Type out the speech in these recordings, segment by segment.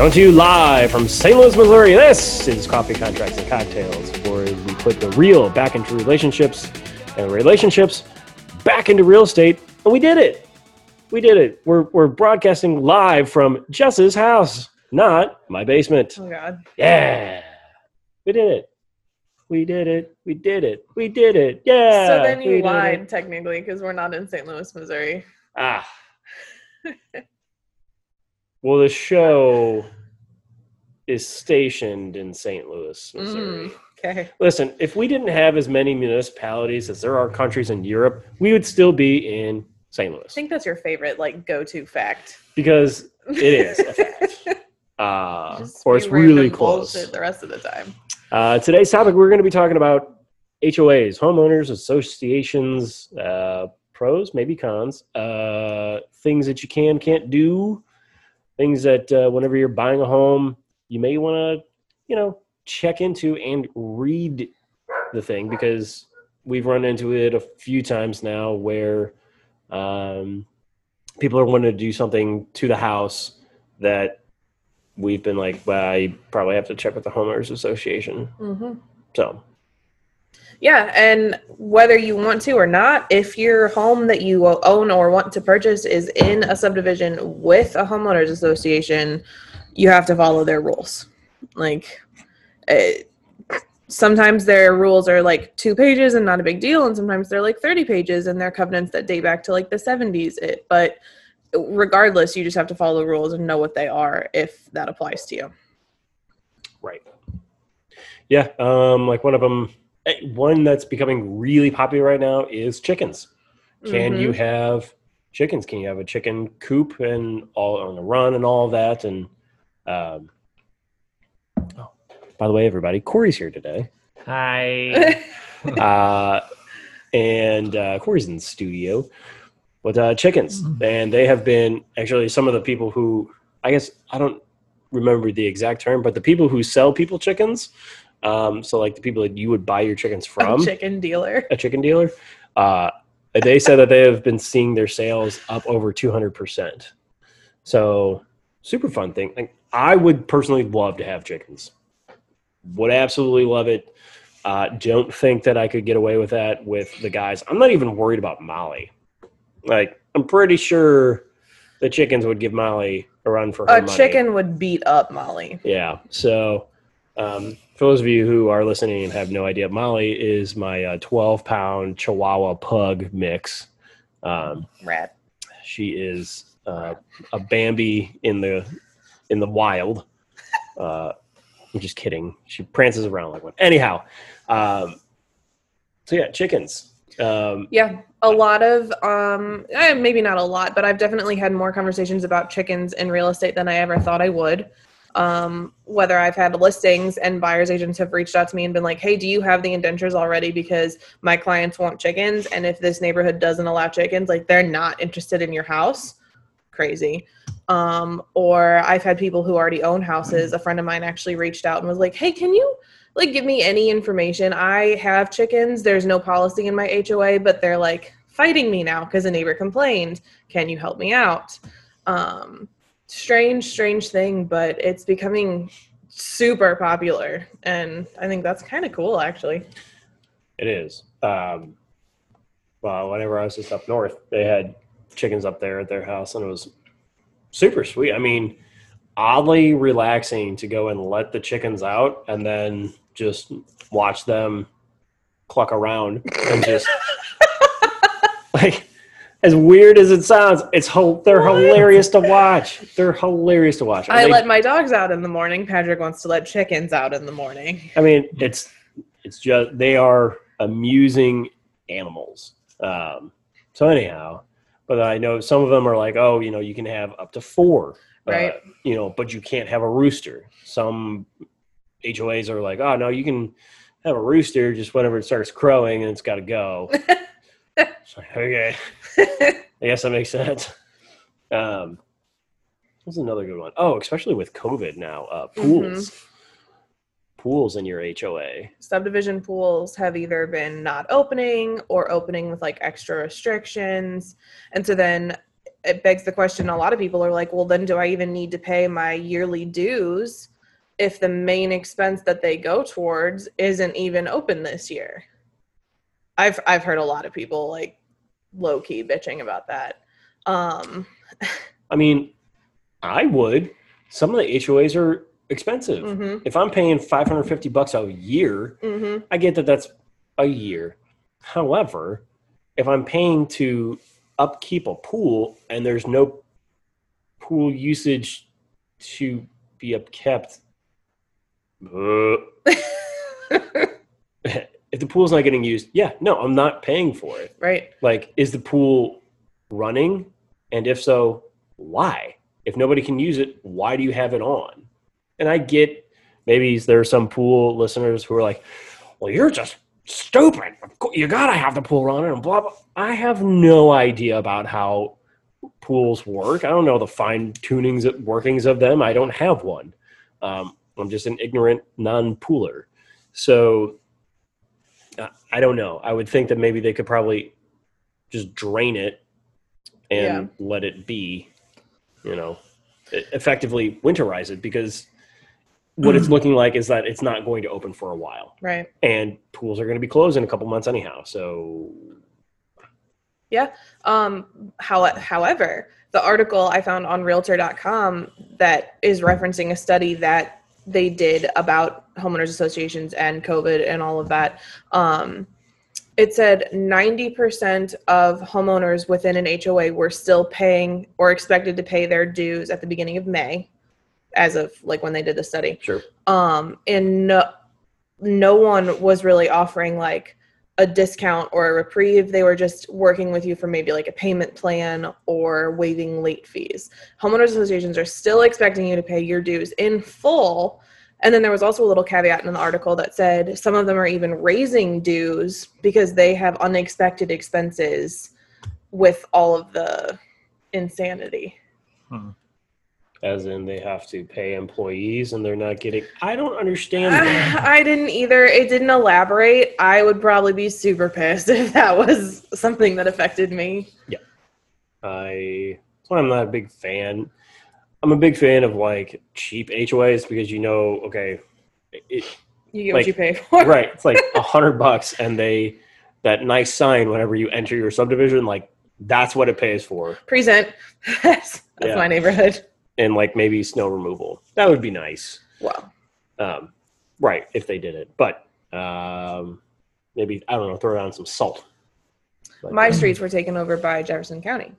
Coming to you live from St. Louis, Missouri. This is Coffee Contracts and Cocktails, where we put the real back into relationships and relationships back into real estate. And we did it. We did it. We're, we're broadcasting live from Jess's house, not my basement. Oh God. Yeah. We did it. We did it. We did it. We did it. Yeah. so then you lied technically because we're not in St. Louis, Missouri. Ah. well, the show is stationed in St. Louis, Missouri. Mm, okay. Listen, if we didn't have as many municipalities as there are countries in Europe, we would still be in St. Louis. I think that's your favorite like go-to fact. because it is a fact. Uh, or it's really close. The rest of the time. Uh, today's topic, we're going to be talking about HOAs, homeowners associations, uh, pros, maybe cons, uh, things that you can, can't do, things that uh, whenever you're buying a home, you may want to, you know, check into and read the thing because we've run into it a few times now where um, people are wanting to do something to the house that we've been like, well, I probably have to check with the homeowners association. hmm So Yeah, and whether you want to or not, if your home that you own or want to purchase is in a subdivision with a homeowners association, you have to follow their rules. Like, it, sometimes their rules are like two pages and not a big deal, and sometimes they're like 30 pages and they're covenants that date back to like the 70s. It, but regardless, you just have to follow the rules and know what they are if that applies to you. right, yeah. Um, like one of them, one that's becoming really popular right now is chickens. Can Mhm. you have chickens? Can you have a chicken coop and all on the run and all that? And um, oh, by the way, everybody, Corey's here today. Hi. uh, and uh, Corey's in the studio with uh, chickens, and they have been actually some of the people who I guess I don't remember the exact term, but the people who sell people chickens. Um, so like the people that you would buy your chickens A from, chicken dealer. a chicken dealer. Uh, they said that they have been seeing their sales up over two hundred percent. So super fun thing. Like I would personally love to have chickens. Would absolutely love it. Uh, don't think that I could get away with that with the guys. I'm not even worried about Molly. Like I'm pretty sure the chickens would give Molly a run for her A money. chicken would beat up Molly. Yeah. So, um, for those of you who are listening and have no idea, Molly is my uh, 12 pound Chihuahua pug mix. Um, Rat. she is uh, a Bambi in the in the wild. Uh, I'm just kidding. She prances around like one. Anyhow, um, so yeah, chickens. Um, Yeah, a lot of um, eh, maybe not a lot, but I've definitely had more conversations about chickens in real estate than I ever thought I would. Um, whether I've had listings and buyers agents have reached out to me and been like, "Hey, do you have the indentures already? Because my clients want chickens, and if this neighborhood doesn't allow chickens, like they're not interested in your house." Crazy. Um, or I've had people who already own houses. A friend of mine actually reached out and was like, "Hey, can you like give me any information? I have chickens. There's no policy in my HOA, but they're like fighting me now because a neighbor complained. Can you help me out?" Um, strange, strange thing, but it's becoming super popular, and I think that's kind of cool, actually. It is. Um, well, whenever I was just up north, they had chickens up there at their house, and it was super sweet. I mean, oddly relaxing to go and let the chickens out and then just watch them cluck around and just like as weird as it sounds, it's ho- they're What? hilarious to watch. They're hilarious to watch. I they- let my dogs out in the morning. Patrick wants to let chickens out in the morning. I mean, it's it's just they are amusing animals. Um, so anyhow, but I know some of them are like, oh, you know, you can have up to four, uh, Right. you know, but you can't have a rooster. Some HOAs are like, oh no, you can have a rooster just whenever it starts crowing and it's got to go. Like, okay, I guess that makes sense. Um, what's another good one? Oh, especially with COVID now, uh, pools. pools in your HOA. subdivision pools have either been not opening or opening with like extra restrictions. And so then it begs the question a lot of people are like, well, then do I even need to pay my yearly dues if the main expense that they go towards isn't even open this year? I've I've heard a lot of people like low key bitching about that. Um I mean, I would. Some of the HOAs are expensive. mhm, If I'm paying 550 bucks a year, mhm. I get that that's a year. However, if I'm paying to upkeep a pool and there's no pool usage to be upkept, if the pool's not getting used, yeah, no, I'm not paying for it. right. Like, is the pool running? And if so, why? If nobody can use it, why do you have it on? And I get maybe there are some pool listeners who are like, well, you're just stupid. You got to have the pool running and blah, blah. I have no idea about how pools work. I don't know the fine tunings, and workings of them. I don't have one. Um, I'm just an ignorant non pooler. So uh, I don't know. I would think that maybe they could probably just drain it and let it be, you know, effectively winterize it because what it's looking like is that it's not going to open for a while Right. and pools are going to be closed in a couple months anyhow. So yeah. Um, how, however, the article I found on realtor.com that is referencing a study that they did about homeowners associations and COVID and all of that. Um, it said 90% of homeowners within an HOA were still paying or expected to pay their dues at the beginning of May, as of like when they did the study sure. um and no no one was really offering like a discount or a reprieve they were just working with you for maybe like a payment plan or waiving late fees. Homeowners associations are still expecting you to pay your dues in full. And then there was also a little caveat in the article that said some of them are even raising dues because they have unexpected expenses with all of the insanity hmm. As in they have to pay employees and they're not getting. I don't understand that. I didn't either. It didn't elaborate. I would probably be super pissed if that was something that affected me. Yeah I that's why I'm not a big fan. I'm a big fan of like cheap HOAs because you know, okay, it, You get Like, what you pay for. right, it's like a hundred bucks, and they that nice sign whenever you enter your subdivision, like that's what it pays for, Present. that's that's Yeah. my neighborhood. And like maybe snow removal. That would be nice, Wow. um, right? If they did it, but um, maybe I don't know, throw down some salt. Like- My streets were taken over by Jefferson County.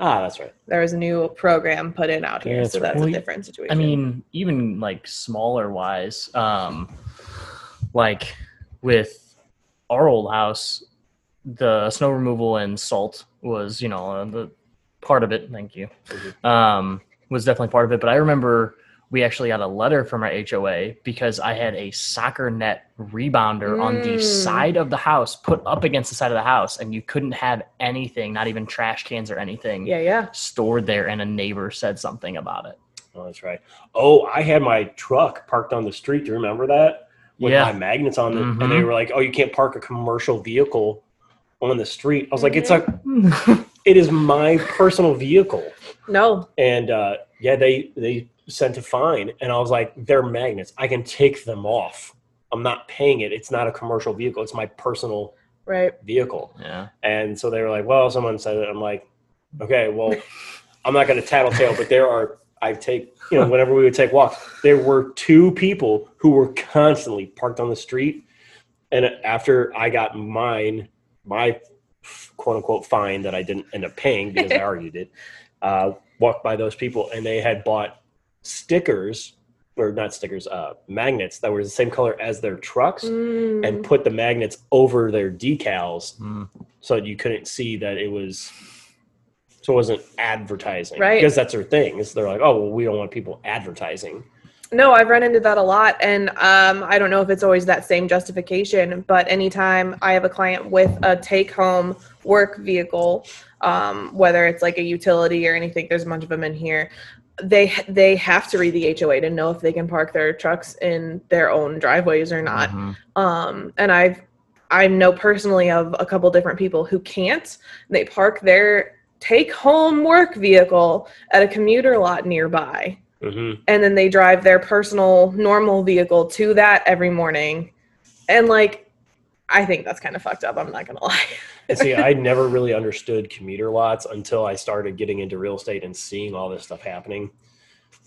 ah, that's right. There was a new program put in out here, That's so right. that's Well, a different situation. I mean, even like smaller wise, um, like with our old house, the snow removal and salt was, you know, uh, the part of it. Thank you. Um, was definitely part of it. But I remember we actually got a letter from our HOA because I had a soccer net rebounder on the Mm. side of the house, put up against the side of the house, and you couldn't have anything, not even trash cans or anything, yeah, yeah. stored there. And a neighbor said something about it. Oh, that's right. Oh, I had my truck parked on the street. Do you remember that? With Yeah. my magnets on it, and they Mhm. were like, "Oh, you can't park a commercial vehicle on the street." I was like, "It's a, Mm-hmm. it is my personal vehicle." No. And uh, yeah, they they sent a fine, and I was like, "They're magnets. I can take them off. I'm not paying it. It's not a commercial vehicle. It's my personal Right. vehicle." yeah. And so they were like, "Well, someone said it." I'm like, "Okay, well, I'm not going to tattletale, but there are. I take you know whenever we would take walks, there were two people who were constantly parked on the street, and after I got mine, my quote unquote fine that I didn't end up paying because I argued it, uh, walked by those people, and they had bought stickers or not stickers, uh, magnets that were the same color as their trucks. Mm. And put the magnets over their decals Mm. so you couldn't see that it was so it wasn't advertising Right. because that's their thing is they're like oh well we don't want people advertising No, I've run into that a lot, and um, I don't know if it's always that same justification. But anytime I have a client with a take-home work vehicle, um, whether it's like a utility or anything, there's a bunch of them in here. they they have to read the HOA to know if they can park their trucks in their own driveways or not. Mhm. Um, and I've I know personally of a couple different people who can't. They park their take home work vehicle at a commuter lot nearby, hmm and then they drive their personal normal vehicle to that every morning. And like, I think that's kind of fucked up. I'm not gonna lie. See, I never really understood commuter lots until I started getting into real estate and seeing all this stuff happening.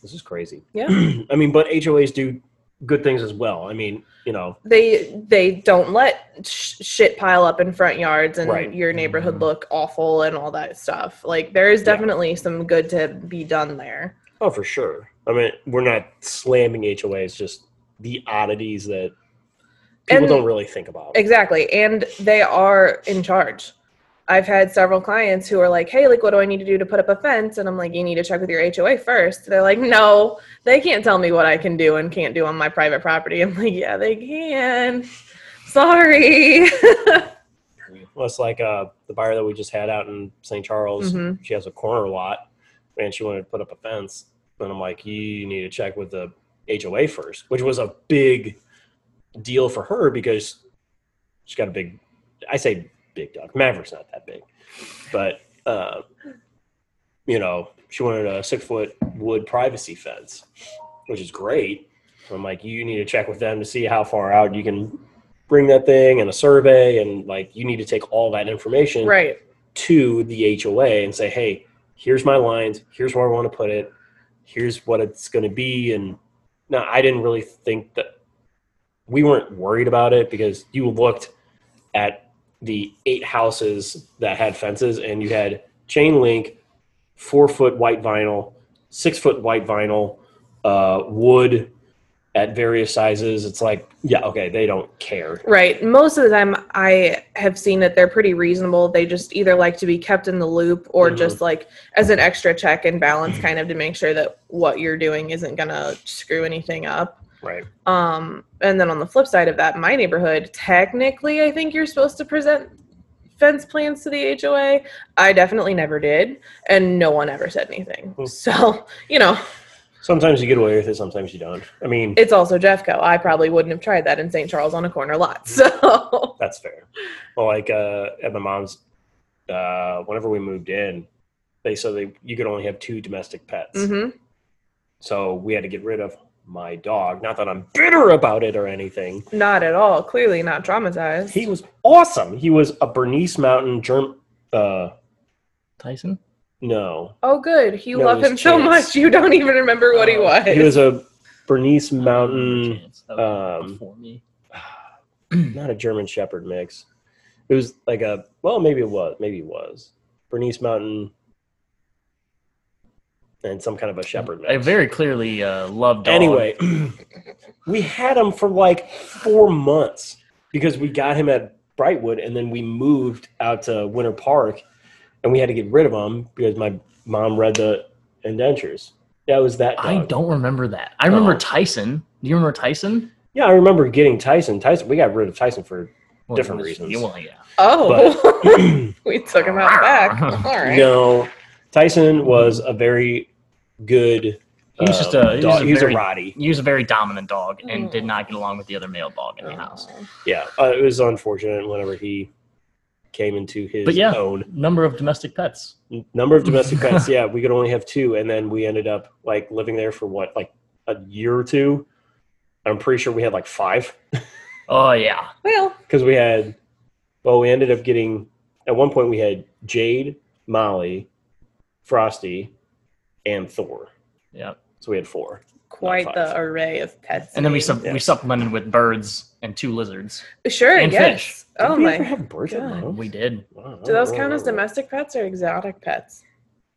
This is crazy. Yeah. I mean, but HOAs do good things as well. I mean, you know, they they don't let sh- shit pile up in front yards and Right. your neighborhood look awful and all that stuff. Like there is Yeah. definitely some good to be done there. Oh, for sure. I mean, we're not slamming HOAs, just the oddities that people And- don't really think about. Exactly. And they are in charge. I've had several clients who are like, "Hey, like what do I need to do to put up a fence?" And I'm like, "You need to check with your HOA first. They're like, "No, they can't tell me what I can do and can't do on my private property." I'm like, "Yeah, they can." Sorry. Well, it's like uh, the buyer that we just had out in St. Charles. Mhm. She has a corner lot, and she wanted to put up a fence. And I'm like, you need to check with the HOA first, which was a big deal for her because she's got a big. I say big dog. Maverick's not that big, but uh, you know, she wanted a six foot wood privacy fence, which is great. I'm like, you need to check with them to see how far out you can bring that thing and a survey, and like, you need to take all that information right. to the HOA and say, hey, here's my lines, here's where I want to put it, here's what it's going to be. And now I didn't really think that we weren't worried about it because you looked at the eight houses that had fences and you had chain link, four foot white vinyl, six foot white vinyl, uh, wood at various sizes. It's like, yeah, okay, they don't care. Right. Most of the time, I have seen that they're pretty reasonable. They just either like to be kept in the loop or Mhm. just like as an extra check and balance, kind of to make sure that what you're doing isn't going to screw anything up. Right. Um, and then on the flip side of that, my neighborhood, technically, I think you're supposed to present fence plans to the HOA. I definitely never did, and no one ever said anything. So, you know, Sometimes you get away with it, sometimes you don't. I mean, it's also Jeffco. I probably wouldn't have tried that in St. Charles on a corner lot. So, That's fair. Well, like uh, at my mom's, uh, whenever we moved in, they said they you could only have two domestic pets. Mm-hmm. So we had to get rid of my dog. Not that I'm bitter about it or anything. not at all. Clearly not traumatized. He was awesome. He was a Bernese Mountain Germ. Uh, Tyson. No, oh, good. You No, love it was him so much, you don't even remember what he Oh, was. he was a Bernese Mountain. Chance. That was um, before me. not a German Shepherd mix. It was like a well, maybe it was, maybe it was Bernese Mountain and some kind of a Shepherd mix. I very clearly uh, love dog. Anyway, we had him for like four months because we got him at Brightwood and then we moved out to Winter Park and we had to get rid of him because my mom read the indentures. That was that. Dog. I don't remember that. I remember Oh. Tyson. Do you remember Tyson? Yeah, I remember getting Tyson. Tyson, we got rid of Tyson for Well, Different reasons. Well, yeah. oh, we took him out back. All right. No, Tyson was a very good. He was just a- he was dog. a he was very- a Roddy. He was a very dominant dog and Mm. did not get along with the other male dog in the house. Yeah, uh, it was unfortunate whenever he came into his But yeah. own Number of domestic pets. number of domestic pets. Yeah, we could only have two, and then we ended up like living there for what, like a year or two. I'm pretty sure we had like five Oh yeah. Well, because we had. Well, we ended up getting at one point we had Jade, Molly, Frosty, and Thor. Yeah. So we had four. Quite five. the array of pets. And then we named. sup- we supplemented with birds and two lizards. sure, and yes. fish. Oh Did we ever my. have birds at God. home? We did. Wow, Do those count as domestic pets or exotic pets?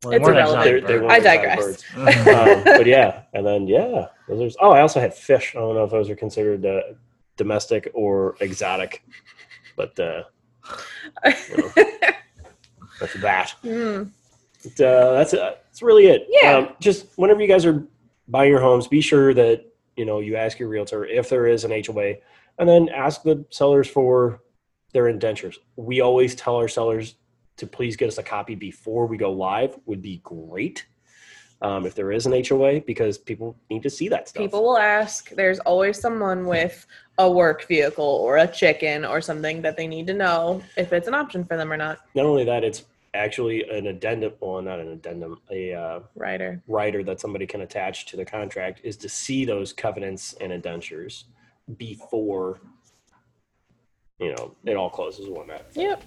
Well, It's weren't irrelevant. They- exotic they birds. I digress. um, but yeah, and then yeah, those are, oh, I also had fish. I don't know if those are considered uh, domestic or exotic, but uh, that's that. Hmm. But, uh, that's uh, that's really it. Yeah. Um, just whenever you guys are buying your homes, be sure that you know you ask your realtor if there is an HOA, and then ask the sellers for their indentures. We always tell our sellers to please get us a copy before we go live. Would be great. um, if there is an HOA because people need to see that stuff. People will ask. There's always someone with a work vehicle or a chicken or something that they need to know if it's an option for them or not. Not only that, it's actually an addendum. Well, not an addendum. A uh, Ryder. rider that somebody can attach to the contract is to see those covenants and indentures before you know it all closes one that. Yep.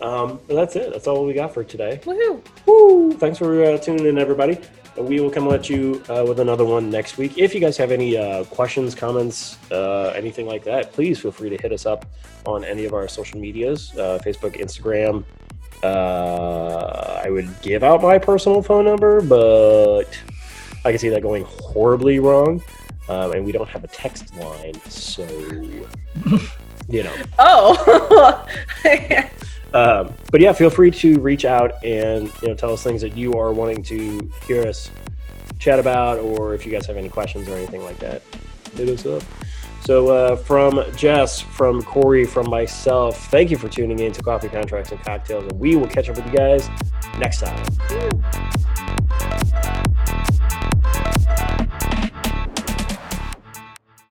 Um, but that's it. That's all we got for today. Woohoo. Woo! Thanks for uh, tuning in, everybody. We will come at you uh, with another one next week. If you guys have any uh, questions, comments, uh, anything like that, please feel free to hit us up on any of our social medias uh, Facebook, Instagram. Uh, I would give out my personal phone number, but I can see that going horribly wrong. Um, and we don't have a text line, so you know. Oh. Um, but yeah, feel free to reach out and you know tell us things that you are wanting to hear us chat about, or if you guys have any questions or anything like that, hit us up. So uh, from Jess, from Corey, from myself, thank you for tuning in to Coffee Contracts and Cocktails, and we will catch up with you guys next time.